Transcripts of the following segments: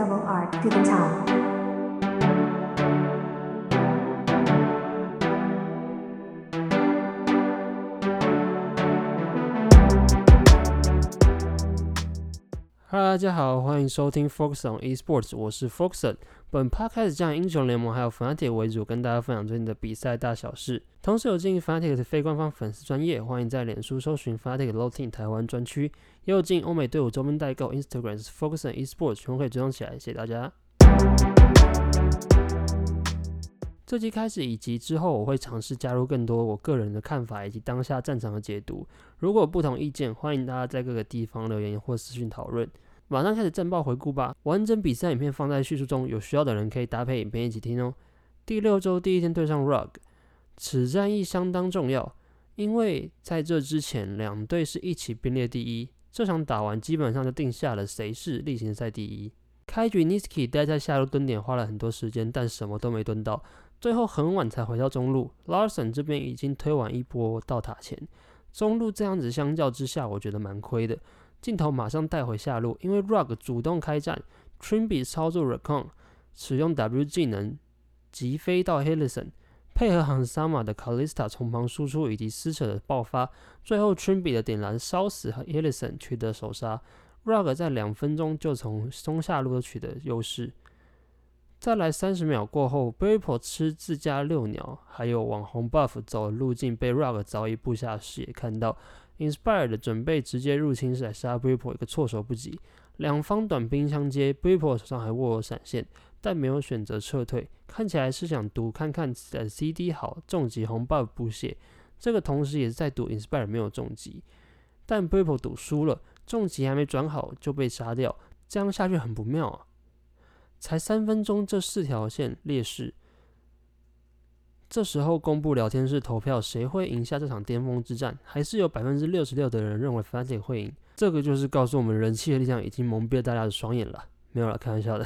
double R to the top. Hello，大家好，欢迎收听 Focus on Esports，我是 Foxon。本 podcast 将以英雄联盟还有 Fnatic 为主，跟大家分享最近的比赛大小事。同时有进 Fnatic 的非官方粉丝专业，欢迎在脸书搜寻 Fnatic LoTIN 台湾专区，也有进欧美队伍周边代购，Instagram 是 Focus on Esports，全部可以追踪起来，谢谢大家。这期开始以及之后，我会尝试加入更多我个人的看法以及当下战场的解读。如果有不同意见，欢迎大家在各个地方留言或私讯讨论。马上开始战报回顾吧，完整比赛影片放在叙述中，有需要的人可以搭配影片一起听哦。第六周第一天对上 Rug，此战役相当重要，因为在这之前两队是一起并列第一，这场打完基本上就定下了谁是例行赛第一。开局 Niski 待在下路蹲点花了很多时间，但什么都没蹲到，最后很晚才回到中路。Larson 这边已经推完一波到塔前，中路这样子相较之下，我觉得蛮亏的。镜头马上带回下路，因为 Rug 主动开战，Trimby 操作 Recon，使用 W 技能急飞到 h i l l i s o n 配合寒霜马的 Kalista 从旁输出以及撕扯的爆发，最后 Trimby 的点燃烧死和 h i l l i s o n 取得首杀。Rug 在两分钟就从中下路取得优势。再来三十秒过后 b r i p o 吃自家六鸟，还有网红 Buff 走的路径被 Rug 早已布下视野看到。Inspired 准备直接入侵来杀 b r i p o 一个措手不及，两方短兵相接 b r i p o 手上还握有闪现，但没有选择撤退，看起来是想赌看看的 CD 好重疾红 buff 补血，这个同时也是在赌 Inspired 没有重疾，但 b r i p o 赌输了，重疾还没转好就被杀掉，这样下去很不妙啊！才三分钟，这四条线劣势。这时候公布聊天室投票，谁会赢下这场巅峰之战？还是有百分之六十六的人认为 Fnatic 会赢。这个就是告诉我们，人气的力量已经蒙蔽了大家的双眼了。没有了，开玩笑的。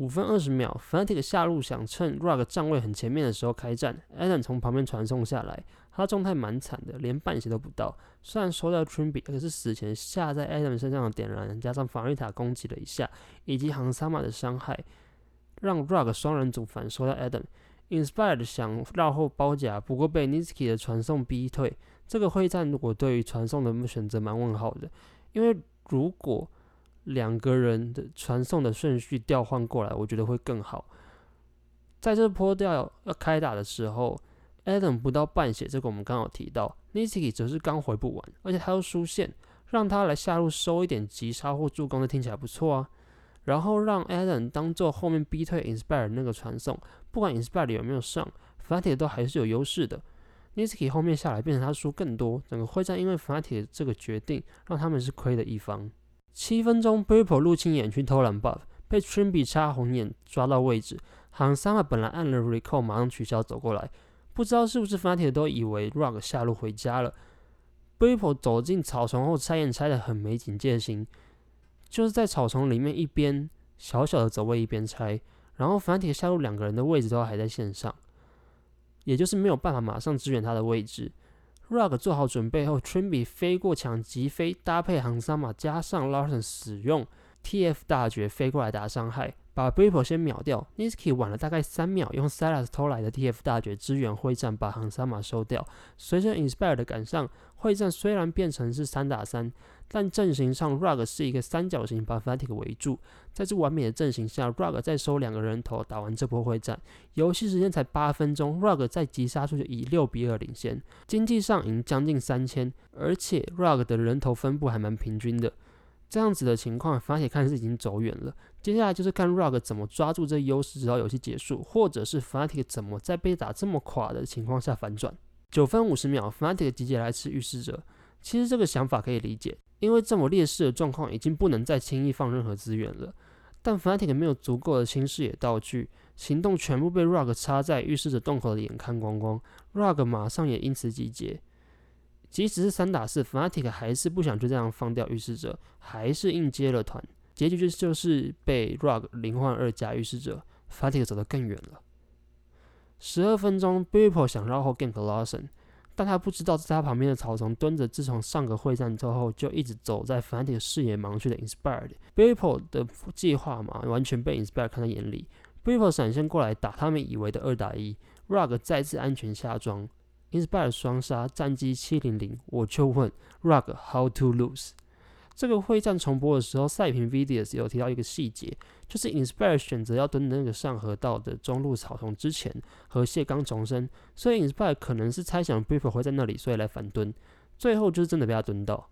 五分二十秒，Fnatic 下路想趁 Rug 站位很前面的时候开战，Adam 从旁边传送下来，他状态蛮惨的，连半血都不到。虽然收到 Trimby，可是死前下在 Adam 身上的点燃，加上防御塔攻击了一下，以及航沙马的伤害，让 Rug 双人组反收到 Adam。Inspired 想绕后包夹，不过被 Niski 的传送逼退。这个会战，我对于传送的选择蛮问号的，因为如果两个人的传送的顺序调换过来，我觉得会更好。在这波调要开打的时候，Adam 不到半血，这个我们刚好提到，Niski 则是刚回不完，而且他又输线，让他来下路收一点击杀或助攻，这听起来不错啊。然后让 Adam 当做后面逼退 Inspire 那个传送，不管 Inspire 有没有上，Fnatic 都还是有优势的。Niski 后面下来变成他输更多，整个会战因为 Fnatic 这个决定，让他们是亏的一方。七分钟 b r i p o 入侵眼区偷懒 buff，被 Trimby 插红眼抓到位置，航三号本来按了 Recall 马上取消走过来，不知道是不是 f a t 都以为 Rug 下路回家了。b r i p o 走进草丛后拆眼拆的很没警戒心。就是在草丛里面一边小小的走位一边拆，然后反铁下路两个人的位置都还在线上，也就是没有办法马上支援他的位置。Rug 做好准备后，Trimby 飞过墙急飞，搭配航沙马加上 Larson 使用 TF 大绝飞过来打伤害，把 b r i p o 先秒掉。Niski 晚了大概三秒，用 Silas 偷来的 TF 大绝支援会战，把航沙马收掉。随着 Inspire 的赶上，会战虽然变成是三打三。但阵型上，Rug 是一个三角形把 Fnatic 围住。在这完美的阵型下，Rug 再收两个人头，打完这波会战，游戏时间才八分钟，Rug 再急杀出就以六比二领先，经济上赢将近三千，而且 Rug 的人头分布还蛮平均的。这样子的情况，Fnatic 看似已经走远了。接下来就是看 Rug 怎么抓住这优势直到游戏结束，或者是 Fnatic 怎么在被打这么垮的情况下反转。九分五十秒，Fnatic 集结来吃预示者。其实这个想法可以理解。因为这么劣势的状况，已经不能再轻易放任何资源了。但 Fnatic 没有足够的新视野道具，行动全部被 Rug 插在预示着洞口的眼看光光。Rug 马上也因此集结。即使是三打四，Fnatic 还是不想就这样放掉预示者，还是硬接了团。结局就是被 Rug 零换二加预示者，Fnatic 走得更远了。十二分钟 b i p o 想绕后 gank Lawson。但他不知道在他旁边的草丛蹲着，自从上个会战之后就一直走在 Fnatic 视野盲区的 Inspired。b i p o 的计划嘛，完全被 Inspired 看在眼里。b i p o 闪现过来打他们以为的二打一，Rug 再次安全下装 Inspire 双杀，战绩七零零。我就问 Rug how to lose？这个会战重播的时候，赛评 Videos 有提到一个细节，就是 Inspire 选择要蹲那个上河道的中路草丛之前和谢刚重生，所以 Inspire 可能是猜想 Briefer 会在那里，所以来反蹲，最后就是真的被他蹲到。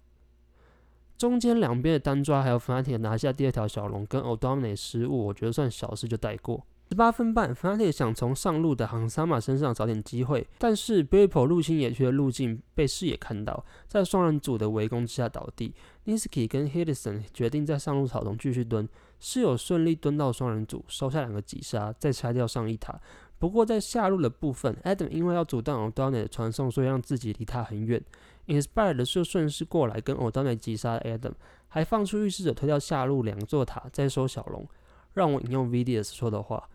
中间两边的单抓还有 Fnatic 拿下第二条小龙跟 Odomine 失误，我觉得算小事就带过。十八分半，Fnatic 想从上路的杭萨马身上找点机会，但是 b i p o 入侵野区的路径被视野看到，在双人组的围攻之下倒地。Niski 跟 h i d d i s o n 决定在上路草丛继续蹲，室友顺利蹲到双人组，收下两个击杀，再拆掉上一塔。不过在下路的部分，Adam 因为要阻断 Odone 的传送，所以让自己离他很远。Inspired 就顺势过来跟 Odone 击杀 Adam，还放出预示者推掉下路两座塔，再收小龙。让我引用 VDS 说的话。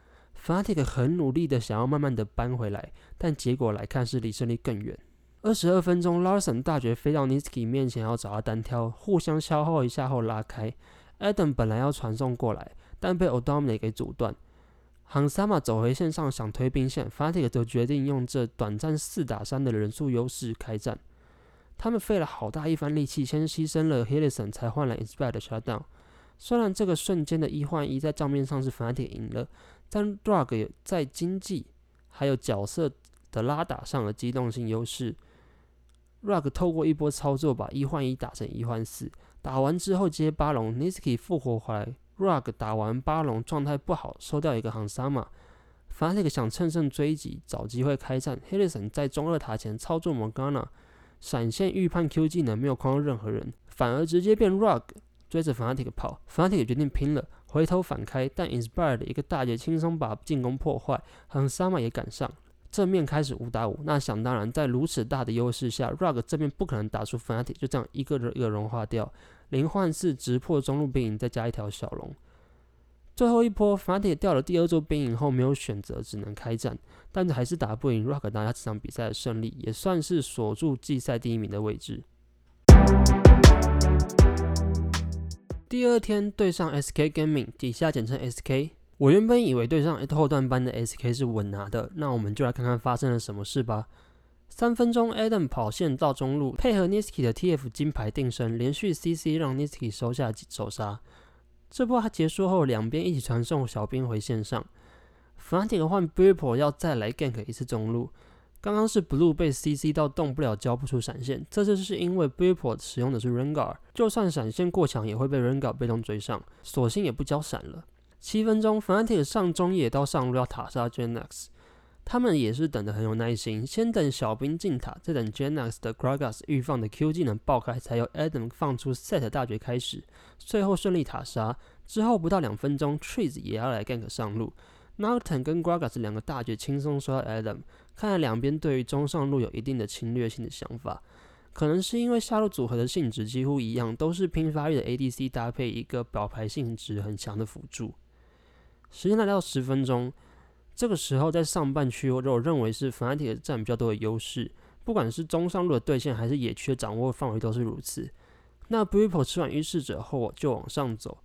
Fnatic 很努力的想要慢慢的搬回来，但结果来看是离胜利更远。二十二分钟，Larson 大绝飞到 Niski 面前要找他单挑，互相消耗一下后拉开。Adam 本来要传送过来，但被 Odomine 给阻断。Hansama 走回线上想推兵线，Fnatic 则决定用这短暂四打三的人数优势开战。他们费了好大一番力气，先牺牲了 h i l l i s o n 才换来 Inspire 的 shutdown。虽然这个瞬间的一换一在账面上是 Fnatic 赢了。但 Rug 在经济还有角色的拉打上的机动性优势，Rug 透过一波操作把一换一打成一换四，打完之后接八龙，Niski 复活回来，Rug 打完八龙状态不好，收掉一个航沙马，反那个想趁胜追击，找机会开战 h i l l i s o n 在中二塔前操作 Morgana，闪现预判 Q 技能没有框到任何人，反而直接变 Rug 追着 f a n a t i c 跑 f a n a t i c 决定拼了。回头反开，但 Inspired 一个大姐轻松把进攻破坏，和 Sama 也赶上，正面开始五打五。那想当然，在如此大的优势下，Rug 这边不可能打出 Fnatic，就这样一个一个融化掉。零换四直破中路兵营，再加一条小龙。最后一波，Fnatic 掉了第二座兵营后，没有选择，只能开战，但是还是打不赢 Rug，拿下这场比赛的胜利，也算是锁住季赛第一名的位置。第二天对上 SK Gaming，底下简称 SK。我原本以为对上后段班的 SK 是稳拿的，那我们就来看看发生了什么事吧。三分钟，Adam 跑线到中路，配合 Niski 的 TF 金牌定身，连续 CC 让 Niski 收下首杀。这波结束后，两边一起传送小兵回线上。Fnatic 换 b r p o 要再来 gank 一次中路。刚刚是 Blue 被 CC 到动不了，交不出闪现。这次是因为 Billboard 使用的是 Rengar，就算闪现过强，也会被 Rengar 被动追上，索性也不交闪了。七分钟，Fnatic 上中野到上路要塔杀 Janex，他们也是等得很有耐心，先等小兵进塔，再等 Janex 的 Gragas 预放的 Q 技能爆开，才由 Adam 放出 Set 大绝开始，最后顺利塔杀。之后不到两分钟，Trees 也要来 gank 上路。Nocturne 跟 Gragas 两个大绝轻松刷 Adam，看来两边对于中上路有一定的侵略性的想法，可能是因为下路组合的性质几乎一样，都是拼发育的 ADC 搭配一个表牌性质很强的辅助。时间来到十分钟，这个时候在上半区，我认为是 Fnatic 占比较多的优势，不管是中上路的对线还是野区的掌握范围都是如此。那 b r i p o 吃完预示者后就往上走。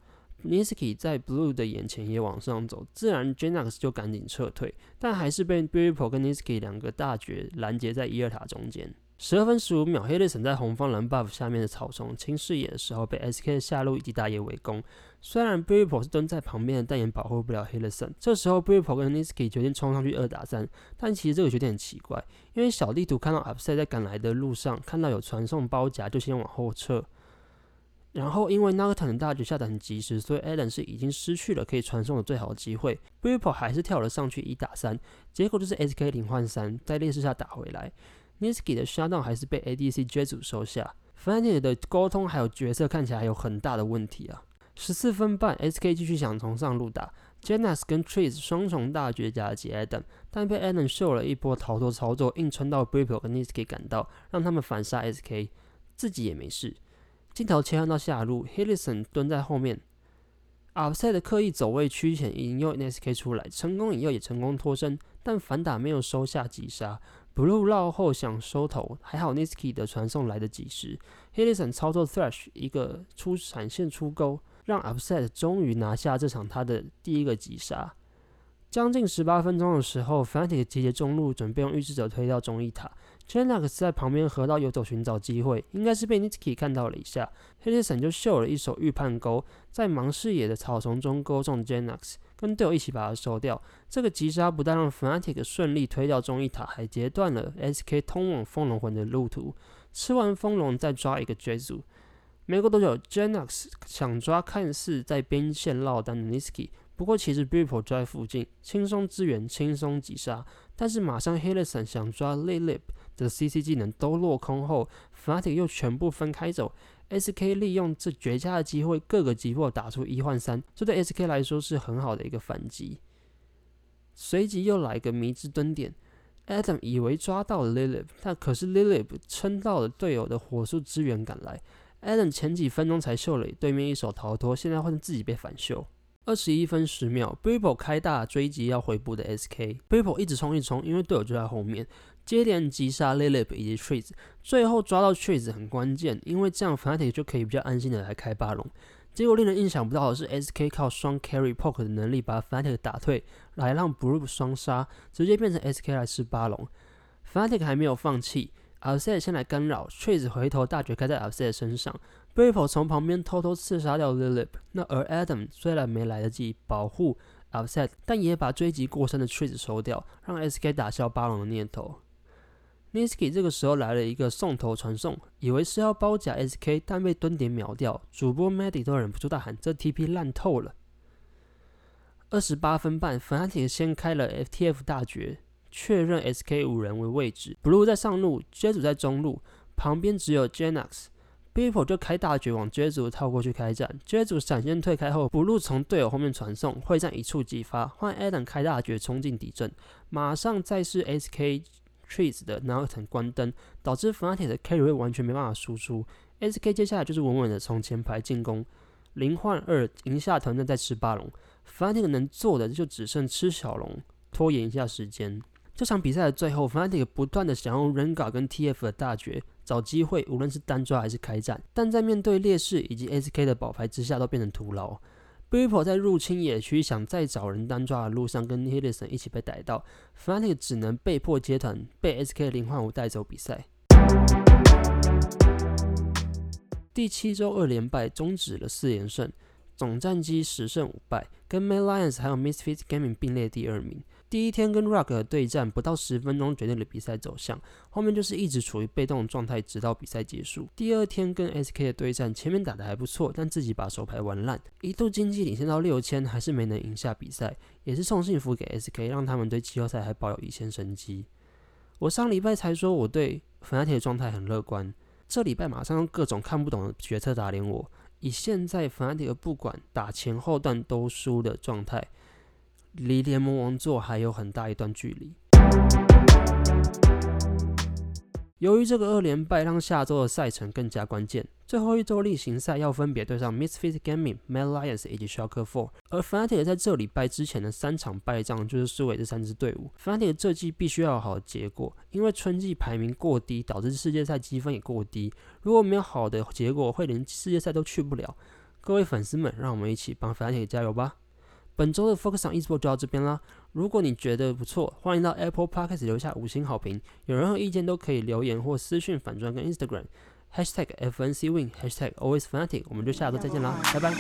Niski 在 Blue 的眼前也往上走，自然 Janex 就赶紧撤退，但还是被 b r i p o 跟 Niski 两个大绝拦截在一二塔中间。十二分十五秒 h i l l i s o n 在红方蓝 buff 下面的草丛清视野的时候，被 SK 的下路以及大野围攻。虽然 b r i p o 是蹲在旁边的，但也保护不了 h i l l i s o n 这时候 b r i p o 跟 Niski 决定冲上去二打三，但其实这个决定很奇怪，因为小地图看到 Upset 在赶来的路上看到有传送包夹，就先往后撤。然后，因为 Nocturne 的大局下的很及时，所以 Allen 是已经失去了可以传送的最好的机会。b r i p o 还是跳了上去一打三，结果就是 SK 零换三，在劣势下打回来。Niski 的 shutdown 还是被 ADC 追组收下。Fnatic 的沟通还有角色看起来有很大的问题啊！十四分半，SK 继续想从上路打，Janas 跟 Trees 双重大绝夹击 Adam，但被 Allen 秀了一波逃脱操作，硬撑到 b r i p o 跟 Niski 赶到，让他们反杀 SK，自己也没事。镜头切换到下路 h i l l i s o n 蹲在后面，Upset 刻意走位趋前引诱 NSK 出来，成功引诱也成功脱身，但反打没有收下击杀 Blue 绕后想收头，还好 Niski 的传送来得及时 h i l l i s o n 操作 Thrash 一个出闪现出钩，让 Upset 终于拿下这场他的第一个击杀。将近十八分钟的时候，Fantic 集结中路，准备用预知者推掉中一塔。Janax 在旁边河道游走寻找机会，应该是被 Nitski 看到了一下 hilson 就秀了一手预判钩，在盲视野的草丛中勾中 Janax，跟队友一起把他收掉。这个击杀不但让 Fnatic 顺利推掉中一塔，还截断了 SK 通往风龙魂的路途。吃完风龙再抓一个 Jezu，没过多久，Janax 想抓看似在边线落单的 Nitski。不过其实 Bippo 就在附近，轻松支援，轻松击杀。但是马上 h i l l i s o n 想抓 Lilip 的 CC 技能都落空后 f a t i c 又全部分开走。SK 利用这绝佳的机会，各个击破打出一换三，这对 SK 来说是很好的一个反击。随即又来个迷之蹲点，Adam 以为抓到了 Lilip，但可是 Lilip 撑到了队友的火速支援赶来。Adam 前几分钟才秀了对面一手逃脱，现在换成自己被反秀。二十一分十秒 b i b o 开大追击要回补的 SK。b i b o 一直冲一直冲，因为队友就在后面，接连击杀 Lilip 以及 Trees，最后抓到 Trees 很关键，因为这样 Fnatic 就可以比较安心的来开巴龙。结果令人意想不到的是，SK 靠双 Carry Poke 的能力把 Fnatic 打退，来让 b r u e 双杀，直接变成 SK 来吃巴龙。Fnatic 还没有放弃 a l s e t 先来干扰，Trees 回头大绝开在 a l s e t 身上。b r i p o 从旁边偷偷刺杀掉 Lilip，那而 Adam 虽然没来得及保护 Upset，但也把追击过深的 Trees 收掉，让 SK 打消巴龙的念头。Niski 这个时候来了一个送头传送，以为是要包夹 SK，但被蹲点秒掉。主播 Maddy 都忍不住大喊：“这 TP 烂透了！”二十八分半，Fnatic 先开了 FTF 大绝，确认 SK 五人为位置。Blue 在上路，J 组在中路，旁边只有 Janax。People 就开大绝往 J 组套过去开战，J 组闪现退开后，，Blue 从队友后面传送，会战一触即发，换 Adam 开大绝冲进敌阵，马上再是 SK Trees 的 n o t o n 关灯，导致 Fnatic 的 Carry 会完全没办法输出，SK 接下来就是稳稳的从前排进攻，零换二赢下团战再吃八龙，Fnatic 能做的就只剩吃小龙，拖延一下时间。这场比赛的最后，Fnatic 不断的想用 Renga 跟 TF 的大绝。找机会，无论是单抓还是开战，但在面对劣势以及 SK 的保牌之下，都变成徒劳。B i p o 在入侵野区想再找人单抓的路上，跟 h i l l i s o n 一起被逮到，Fnatic 只能被迫接团，被 SK 零换五带走比赛。第七周二连败，终止了四连胜，总战绩十胜五败，跟 m a y Lions 还有 Misfit Gaming 并列第二名。第一天跟 Rock 的对战不到十分钟决定了比赛走向，后面就是一直处于被动状态，直到比赛结束。第二天跟 SK 的对战，前面打的还不错，但自己把手牌玩烂，一度经济领先到六千，还是没能赢下比赛，也是送幸福给 SK，让他们对季后赛还保有一线生机。我上礼拜才说我对 Fnatic 的状态很乐观，这礼拜马上用各种看不懂的决策打脸我。以现在 Fnatic 不管打前后段都输的状态。离联盟王座还有很大一段距离。由于这个二连败，让下周的赛程更加关键。最后一周例行赛要分别对上 Misfit Gaming、Mad Lions 以及 Shocker Four。而 Fnatic 在这礼拜之前的三场败仗，就是输给这三支队伍。Fnatic 这季必须要有好的结果，因为春季排名过低，导致世界赛积分也过低。如果没有好的结果，会连世界赛都去不了。各位粉丝们，让我们一起帮 Fnatic 加油吧！本周的 Focus on Esport 就到这边啦。如果你觉得不错，欢迎到 Apple Podcast 留下五星好评。有任何意见都可以留言或私讯反转跟 Instagram #FNCWin#AlwaysFanatic。我们就下周再见啦，拜拜。